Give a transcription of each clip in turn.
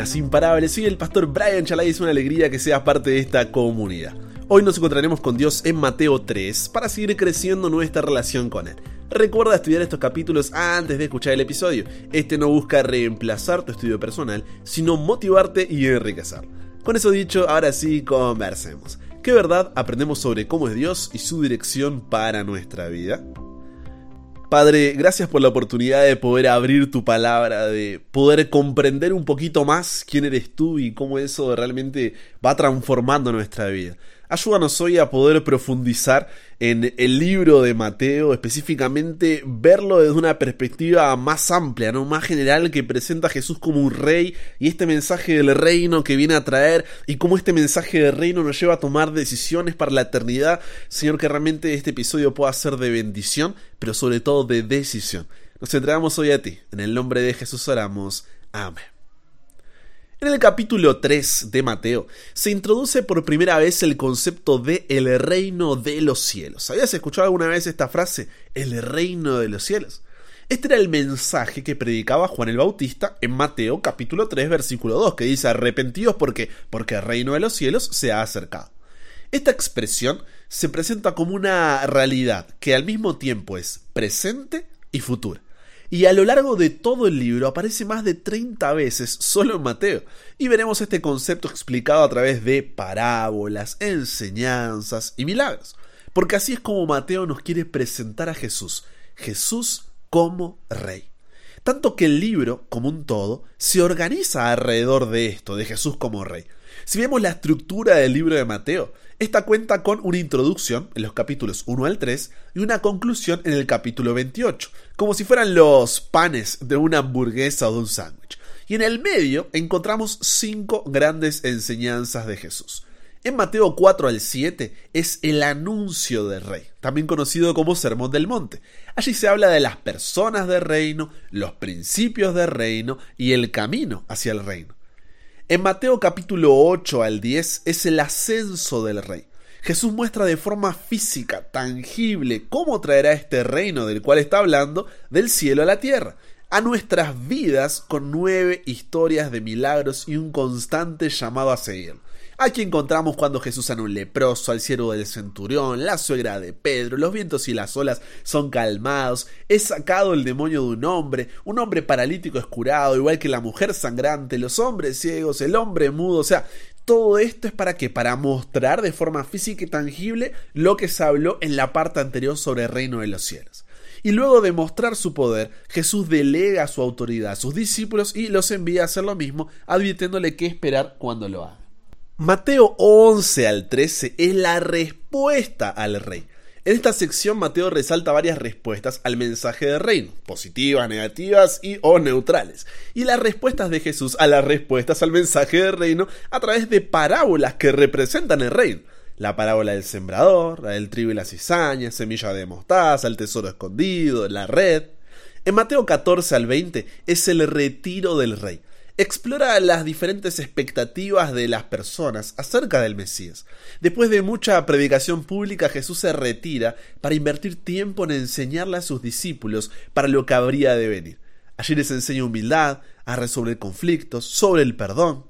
buenas, imparables. Soy el pastor Brian Chalai es una alegría que seas parte de esta comunidad. Hoy nos encontraremos con Dios en Mateo 3 para seguir creciendo nuestra relación con Él. Recuerda estudiar estos capítulos antes de escuchar el episodio. Este no busca reemplazar tu estudio personal, sino motivarte y enriquecer. Con eso dicho, ahora sí, conversemos. ¿Qué verdad aprendemos sobre cómo es Dios y su dirección para nuestra vida? Padre, gracias por la oportunidad de poder abrir tu palabra, de poder comprender un poquito más quién eres tú y cómo eso realmente va transformando nuestra vida. Ayúdanos hoy a poder profundizar en el libro de Mateo, específicamente verlo desde una perspectiva más amplia, ¿no? más general, que presenta a Jesús como un rey y este mensaje del reino que viene a traer y cómo este mensaje del reino nos lleva a tomar decisiones para la eternidad. Señor, que realmente este episodio pueda ser de bendición, pero sobre todo de decisión. Nos entregamos hoy a ti. En el nombre de Jesús oramos. Amén. En el capítulo 3 de Mateo se introduce por primera vez el concepto de el reino de los cielos. ¿Habías escuchado alguna vez esta frase? El reino de los cielos. Este era el mensaje que predicaba Juan el Bautista en Mateo capítulo 3 versículo 2 que dice arrepentidos porque porque el reino de los cielos se ha acercado. Esta expresión se presenta como una realidad que al mismo tiempo es presente y futura y a lo largo de todo el libro aparece más de 30 veces solo en Mateo, y veremos este concepto explicado a través de parábolas, enseñanzas y milagros, porque así es como Mateo nos quiere presentar a Jesús, Jesús como rey. Tanto que el libro, como un todo, se organiza alrededor de esto, de Jesús como rey. Si vemos la estructura del libro de Mateo, esta cuenta con una introducción en los capítulos 1 al 3 y una conclusión en el capítulo 28, como si fueran los panes de una hamburguesa o de un sándwich. Y en el medio encontramos cinco grandes enseñanzas de Jesús. En Mateo 4 al 7 es el anuncio del rey, también conocido como Sermón del Monte. Allí se habla de las personas del reino, los principios del reino y el camino hacia el reino. En Mateo capítulo 8 al 10 es el ascenso del rey. Jesús muestra de forma física, tangible, cómo traerá este reino del cual está hablando del cielo a la tierra, a nuestras vidas con nueve historias de milagros y un constante llamado a seguir. Aquí encontramos cuando Jesús sana un leproso, al siervo del centurión, la suegra de Pedro, los vientos y las olas son calmados, es sacado el demonio de un hombre, un hombre paralítico es curado, igual que la mujer sangrante, los hombres ciegos, el hombre mudo, o sea, todo esto es para que Para mostrar de forma física y tangible lo que se habló en la parte anterior sobre el reino de los cielos. Y luego de mostrar su poder, Jesús delega su autoridad a sus discípulos y los envía a hacer lo mismo, advirtiéndole qué esperar cuando lo haga. Mateo 11 al 13 es la respuesta al rey. En esta sección Mateo resalta varias respuestas al mensaje del reino, positivas, negativas y o neutrales, y las respuestas de Jesús a las respuestas al mensaje del reino a través de parábolas que representan el reino. La parábola del sembrador, la del trigo y la cizaña, semilla de mostaza, el tesoro escondido, la red. En Mateo 14 al 20 es el retiro del rey explora las diferentes expectativas de las personas acerca del Mesías. Después de mucha predicación pública, Jesús se retira para invertir tiempo en enseñarle a sus discípulos para lo que habría de venir. Allí les enseña humildad, a resolver conflictos, sobre el perdón.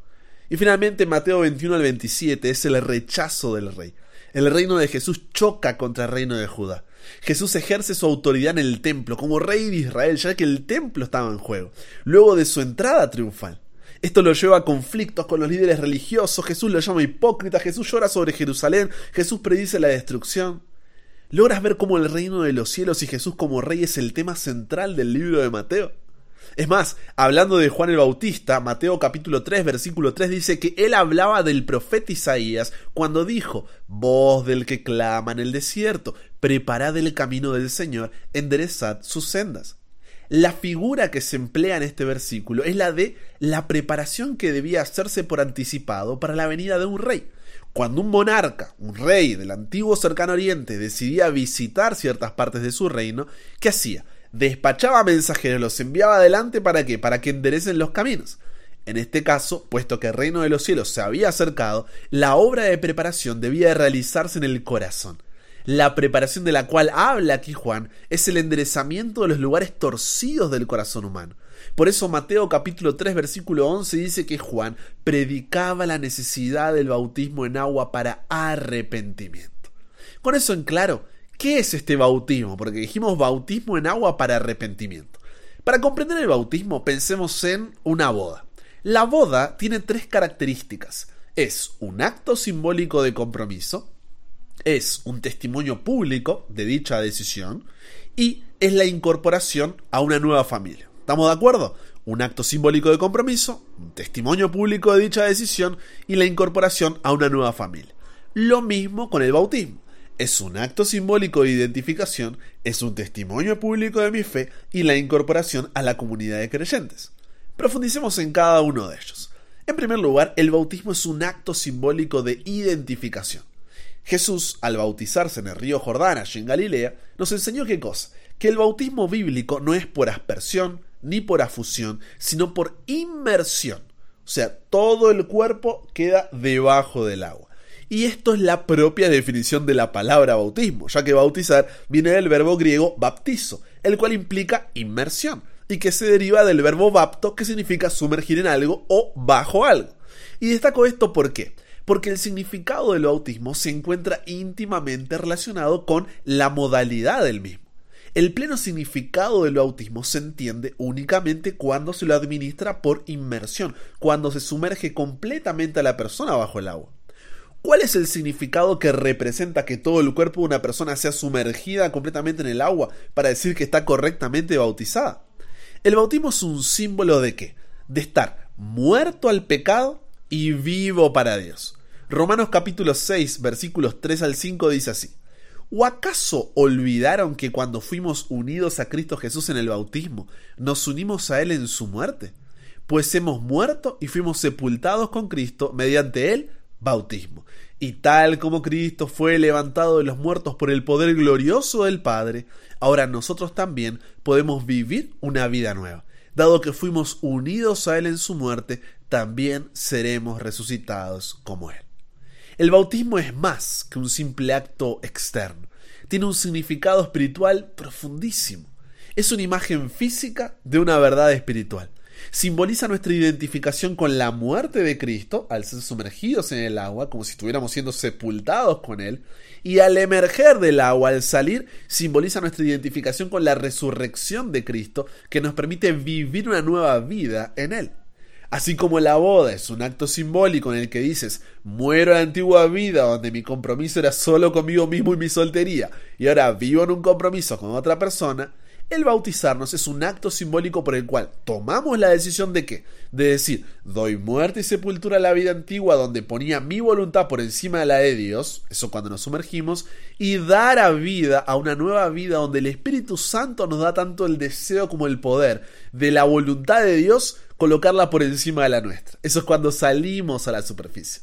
Y finalmente Mateo 21 al 27 es el rechazo del rey. El reino de Jesús choca contra el reino de Judá. Jesús ejerce su autoridad en el templo como rey de Israel, ya que el templo estaba en juego, luego de su entrada triunfal. Esto lo lleva a conflictos con los líderes religiosos, Jesús lo llama hipócrita, Jesús llora sobre Jerusalén, Jesús predice la destrucción. ¿Logras ver cómo el reino de los cielos y Jesús como rey es el tema central del libro de Mateo? Es más, hablando de Juan el Bautista, Mateo capítulo 3, versículo 3 dice que él hablaba del profeta Isaías cuando dijo, voz del que clama en el desierto, preparad el camino del Señor, enderezad sus sendas. La figura que se emplea en este versículo es la de la preparación que debía hacerse por anticipado para la venida de un rey. Cuando un monarca, un rey del antiguo cercano oriente, decidía visitar ciertas partes de su reino, ¿qué hacía? despachaba mensajeros, los enviaba adelante para qué? Para que enderecen los caminos. En este caso, puesto que el reino de los cielos se había acercado, la obra de preparación debía realizarse en el corazón. La preparación de la cual habla aquí Juan es el enderezamiento de los lugares torcidos del corazón humano. Por eso Mateo capítulo 3 versículo 11 dice que Juan predicaba la necesidad del bautismo en agua para arrepentimiento. Con eso en claro, ¿qué es este bautismo? Porque dijimos bautismo en agua para arrepentimiento. Para comprender el bautismo pensemos en una boda. La boda tiene tres características. Es un acto simbólico de compromiso, es un testimonio público de dicha decisión y es la incorporación a una nueva familia. ¿Estamos de acuerdo? Un acto simbólico de compromiso, un testimonio público de dicha decisión y la incorporación a una nueva familia. Lo mismo con el bautismo. Es un acto simbólico de identificación, es un testimonio público de mi fe y la incorporación a la comunidad de creyentes. Profundicemos en cada uno de ellos. En primer lugar, el bautismo es un acto simbólico de identificación. Jesús, al bautizarse en el río Jordán, allí en Galilea, nos enseñó qué cosa? Que el bautismo bíblico no es por aspersión ni por afusión, sino por inmersión. O sea, todo el cuerpo queda debajo del agua. Y esto es la propia definición de la palabra bautismo, ya que bautizar viene del verbo griego baptizo, el cual implica inmersión, y que se deriva del verbo bapto, que significa sumergir en algo o bajo algo. Y destaco esto ¿por qué? Porque el significado del bautismo se encuentra íntimamente relacionado con la modalidad del mismo. El pleno significado del bautismo se entiende únicamente cuando se lo administra por inmersión, cuando se sumerge completamente a la persona bajo el agua. ¿Cuál es el significado que representa que todo el cuerpo de una persona sea sumergida completamente en el agua para decir que está correctamente bautizada? El bautismo es un símbolo de qué? De estar muerto al pecado y vivo para Dios. Romanos capítulo 6 versículos 3 al 5 dice así. ¿O acaso olvidaron que cuando fuimos unidos a Cristo Jesús en el bautismo, nos unimos a Él en su muerte? Pues hemos muerto y fuimos sepultados con Cristo mediante el bautismo. Y tal como Cristo fue levantado de los muertos por el poder glorioso del Padre, ahora nosotros también podemos vivir una vida nueva. Dado que fuimos unidos a Él en su muerte, también seremos resucitados como Él. El bautismo es más que un simple acto externo. Tiene un significado espiritual profundísimo. Es una imagen física de una verdad espiritual. Simboliza nuestra identificación con la muerte de Cristo al ser sumergidos en el agua, como si estuviéramos siendo sepultados con Él, y al emerger del agua, al salir, simboliza nuestra identificación con la resurrección de Cristo, que nos permite vivir una nueva vida en Él. Así como la boda es un acto simbólico en el que dices, muero a la antigua vida donde mi compromiso era solo conmigo mismo y mi soltería, y ahora vivo en un compromiso con otra persona, el bautizarnos es un acto simbólico por el cual tomamos la decisión de qué? De decir, doy muerte y sepultura a la vida antigua donde ponía mi voluntad por encima de la de Dios, eso cuando nos sumergimos, y dar a vida a una nueva vida donde el Espíritu Santo nos da tanto el deseo como el poder de la voluntad de Dios colocarla por encima de la nuestra. Eso es cuando salimos a la superficie.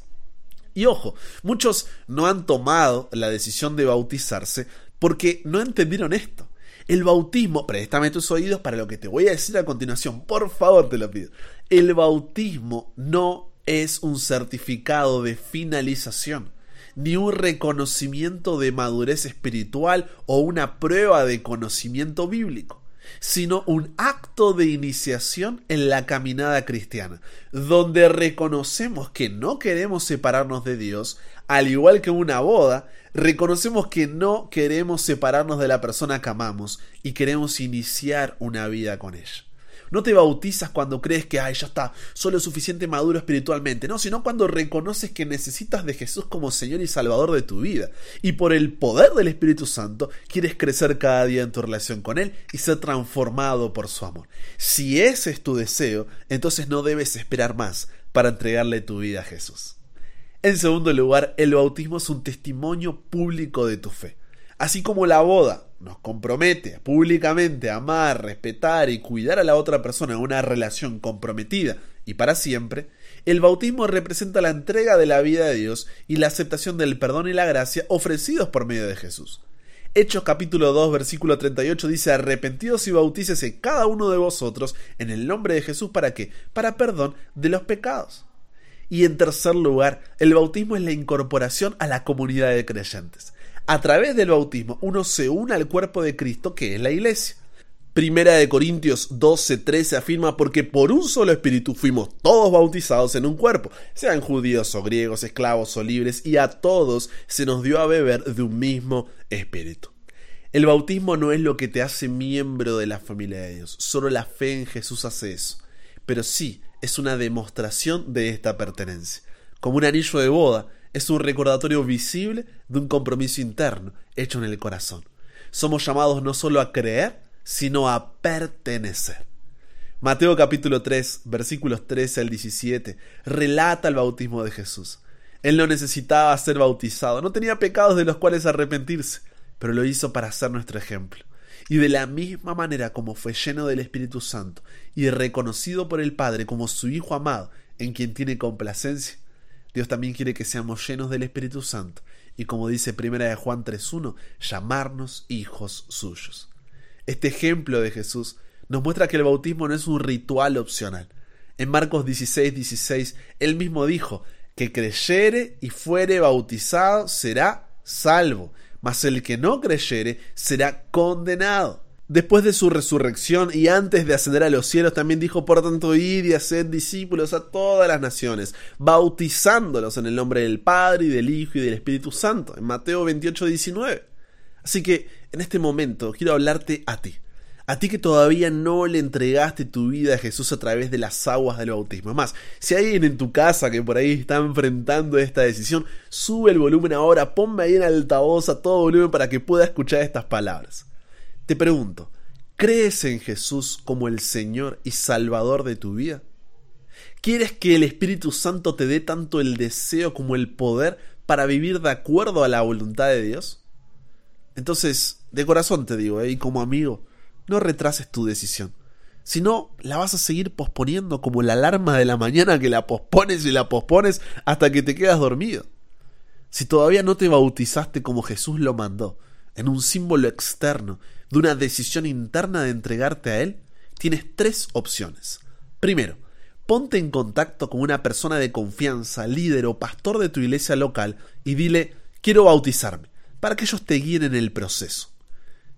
Y ojo, muchos no han tomado la decisión de bautizarse porque no entendieron esto. El bautismo, préstame tus oídos para lo que te voy a decir a continuación, por favor te lo pido. El bautismo no es un certificado de finalización, ni un reconocimiento de madurez espiritual o una prueba de conocimiento bíblico sino un acto de iniciación en la caminada cristiana, donde reconocemos que no queremos separarnos de Dios, al igual que una boda, reconocemos que no queremos separarnos de la persona que amamos y queremos iniciar una vida con ella. No te bautizas cuando crees que, ay, ya está, solo suficiente maduro espiritualmente, no, sino cuando reconoces que necesitas de Jesús como Señor y Salvador de tu vida. Y por el poder del Espíritu Santo, quieres crecer cada día en tu relación con Él y ser transformado por su amor. Si ese es tu deseo, entonces no debes esperar más para entregarle tu vida a Jesús. En segundo lugar, el bautismo es un testimonio público de tu fe. Así como la boda nos compromete públicamente a amar, respetar y cuidar a la otra persona en una relación comprometida y para siempre, el bautismo representa la entrega de la vida de Dios y la aceptación del perdón y la gracia ofrecidos por medio de Jesús. Hechos capítulo 2 versículo 38 dice arrepentidos y bautícese cada uno de vosotros en el nombre de Jesús para qué? Para perdón de los pecados. Y en tercer lugar, el bautismo es la incorporación a la comunidad de creyentes. A través del bautismo uno se une al cuerpo de Cristo que es la iglesia. Primera de Corintios 12:13 afirma porque por un solo espíritu fuimos todos bautizados en un cuerpo, sean judíos o griegos, esclavos o libres, y a todos se nos dio a beber de un mismo espíritu. El bautismo no es lo que te hace miembro de la familia de Dios, solo la fe en Jesús hace eso, pero sí es una demostración de esta pertenencia. Como un anillo de boda, es un recordatorio visible de un compromiso interno hecho en el corazón. Somos llamados no solo a creer, sino a pertenecer. Mateo capítulo 3, versículos 13 al 17, relata el bautismo de Jesús. Él no necesitaba ser bautizado, no tenía pecados de los cuales arrepentirse, pero lo hizo para ser nuestro ejemplo. Y de la misma manera como fue lleno del Espíritu Santo y reconocido por el Padre como su Hijo amado, en quien tiene complacencia, Dios también quiere que seamos llenos del Espíritu Santo y como dice primera de Juan 3.1, llamarnos hijos suyos. Este ejemplo de Jesús nos muestra que el bautismo no es un ritual opcional. En Marcos 16, 16, él mismo dijo, que creyere y fuere bautizado será salvo, mas el que no creyere será condenado. Después de su resurrección y antes de ascender a los cielos, también dijo, por tanto, id y haced discípulos a todas las naciones, bautizándolos en el nombre del Padre y del Hijo y del Espíritu Santo, en Mateo 28, 19. Así que en este momento quiero hablarte a ti. A ti que todavía no le entregaste tu vida a Jesús a través de las aguas del bautismo. Más, si hay alguien en tu casa que por ahí está enfrentando esta decisión, sube el volumen ahora, ponme ahí en altavoz a todo volumen para que pueda escuchar estas palabras. Te pregunto, ¿crees en Jesús como el Señor y Salvador de tu vida? ¿Quieres que el Espíritu Santo te dé tanto el deseo como el poder para vivir de acuerdo a la voluntad de Dios? Entonces, de corazón te digo, ¿eh? y como amigo, no retrases tu decisión. Si no, la vas a seguir posponiendo como la alarma de la mañana que la pospones y la pospones hasta que te quedas dormido. Si todavía no te bautizaste como Jesús lo mandó, en un símbolo externo de una decisión interna de entregarte a Él, tienes tres opciones. Primero, ponte en contacto con una persona de confianza, líder o pastor de tu iglesia local y dile, quiero bautizarme para que ellos te guíen en el proceso.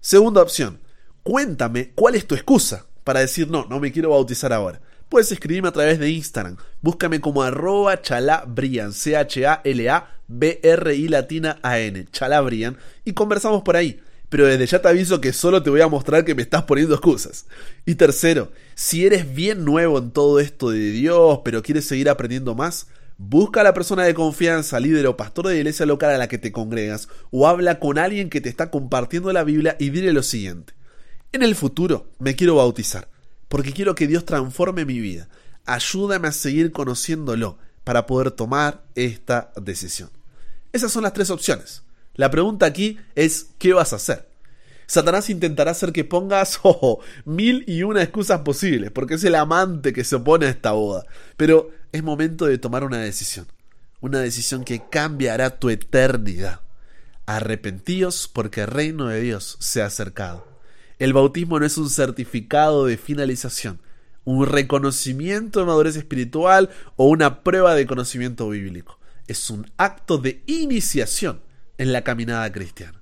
Segunda opción, cuéntame cuál es tu excusa para decir no, no me quiero bautizar ahora. Puedes escribirme a través de Instagram. Búscame como arroba chalabrian, C-H-A-L-A-B-R-I latina A-N, chalabrian, y conversamos por ahí. Pero desde ya te aviso que solo te voy a mostrar que me estás poniendo excusas. Y tercero, si eres bien nuevo en todo esto de Dios, pero quieres seguir aprendiendo más, Busca a la persona de confianza, líder o pastor de iglesia local a la que te congregas, o habla con alguien que te está compartiendo la Biblia y dile lo siguiente. En el futuro me quiero bautizar, porque quiero que Dios transforme mi vida. Ayúdame a seguir conociéndolo para poder tomar esta decisión. Esas son las tres opciones. La pregunta aquí es, ¿qué vas a hacer? Satanás intentará hacer que pongas oh, mil y una excusas posibles, porque es el amante que se opone a esta boda. Pero es momento de tomar una decisión. Una decisión que cambiará tu eternidad. Arrepentíos porque el reino de Dios se ha acercado. El bautismo no es un certificado de finalización, un reconocimiento de madurez espiritual o una prueba de conocimiento bíblico. Es un acto de iniciación en la caminada cristiana.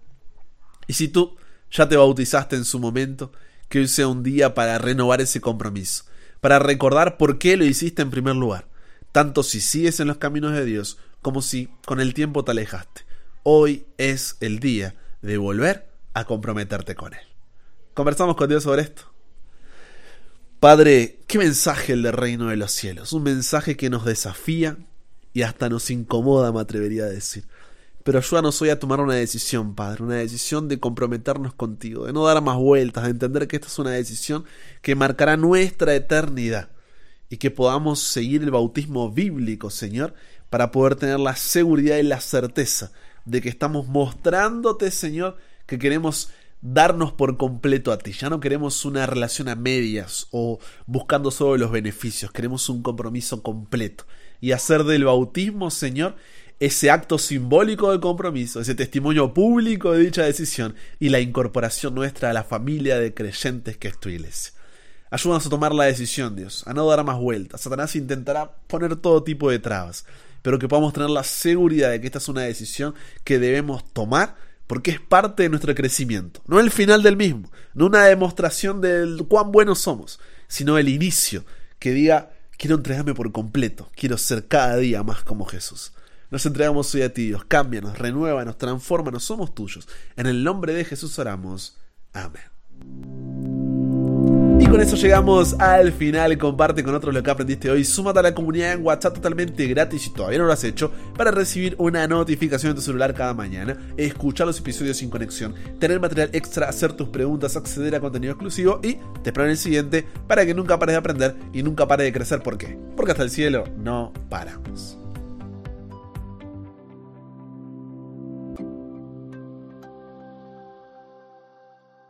Y si tú ya te bautizaste en su momento, que hoy sea un día para renovar ese compromiso, para recordar por qué lo hiciste en primer lugar, tanto si sigues en los caminos de Dios como si con el tiempo te alejaste. Hoy es el día de volver a comprometerte con Él. Conversamos con Dios sobre esto. Padre, qué mensaje el del reino de los cielos, un mensaje que nos desafía y hasta nos incomoda, me atrevería a decir pero ayúdanos hoy a tomar una decisión, Padre, una decisión de comprometernos contigo, de no dar más vueltas, de entender que esta es una decisión que marcará nuestra eternidad y que podamos seguir el bautismo bíblico, Señor, para poder tener la seguridad y la certeza de que estamos mostrándote, Señor, que queremos darnos por completo a ti. Ya no queremos una relación a medias o buscando solo los beneficios, queremos un compromiso completo y hacer del bautismo, Señor, ese acto simbólico de compromiso, ese testimonio público de dicha decisión y la incorporación nuestra a la familia de creyentes que es tu iglesia. Ayúdanos a tomar la decisión, Dios, a no dar más vueltas. Satanás intentará poner todo tipo de trabas, pero que podamos tener la seguridad de que esta es una decisión que debemos tomar porque es parte de nuestro crecimiento, no el final del mismo, no una demostración de cuán buenos somos, sino el inicio, que diga, quiero entregarme por completo, quiero ser cada día más como Jesús. Nos entregamos hoy a ti, Dios, cámbianos, renuévanos, transfórmanos, somos tuyos. En el nombre de Jesús oramos. Amén. Y con eso llegamos al final. Comparte con otros lo que aprendiste hoy. Súmate a la comunidad en WhatsApp totalmente gratis si todavía no lo has hecho para recibir una notificación en tu celular cada mañana, escuchar los episodios sin conexión, tener material extra, hacer tus preguntas, acceder a contenido exclusivo y te espero en el siguiente para que nunca pares de aprender y nunca pares de crecer. ¿Por qué? Porque hasta el cielo no paramos.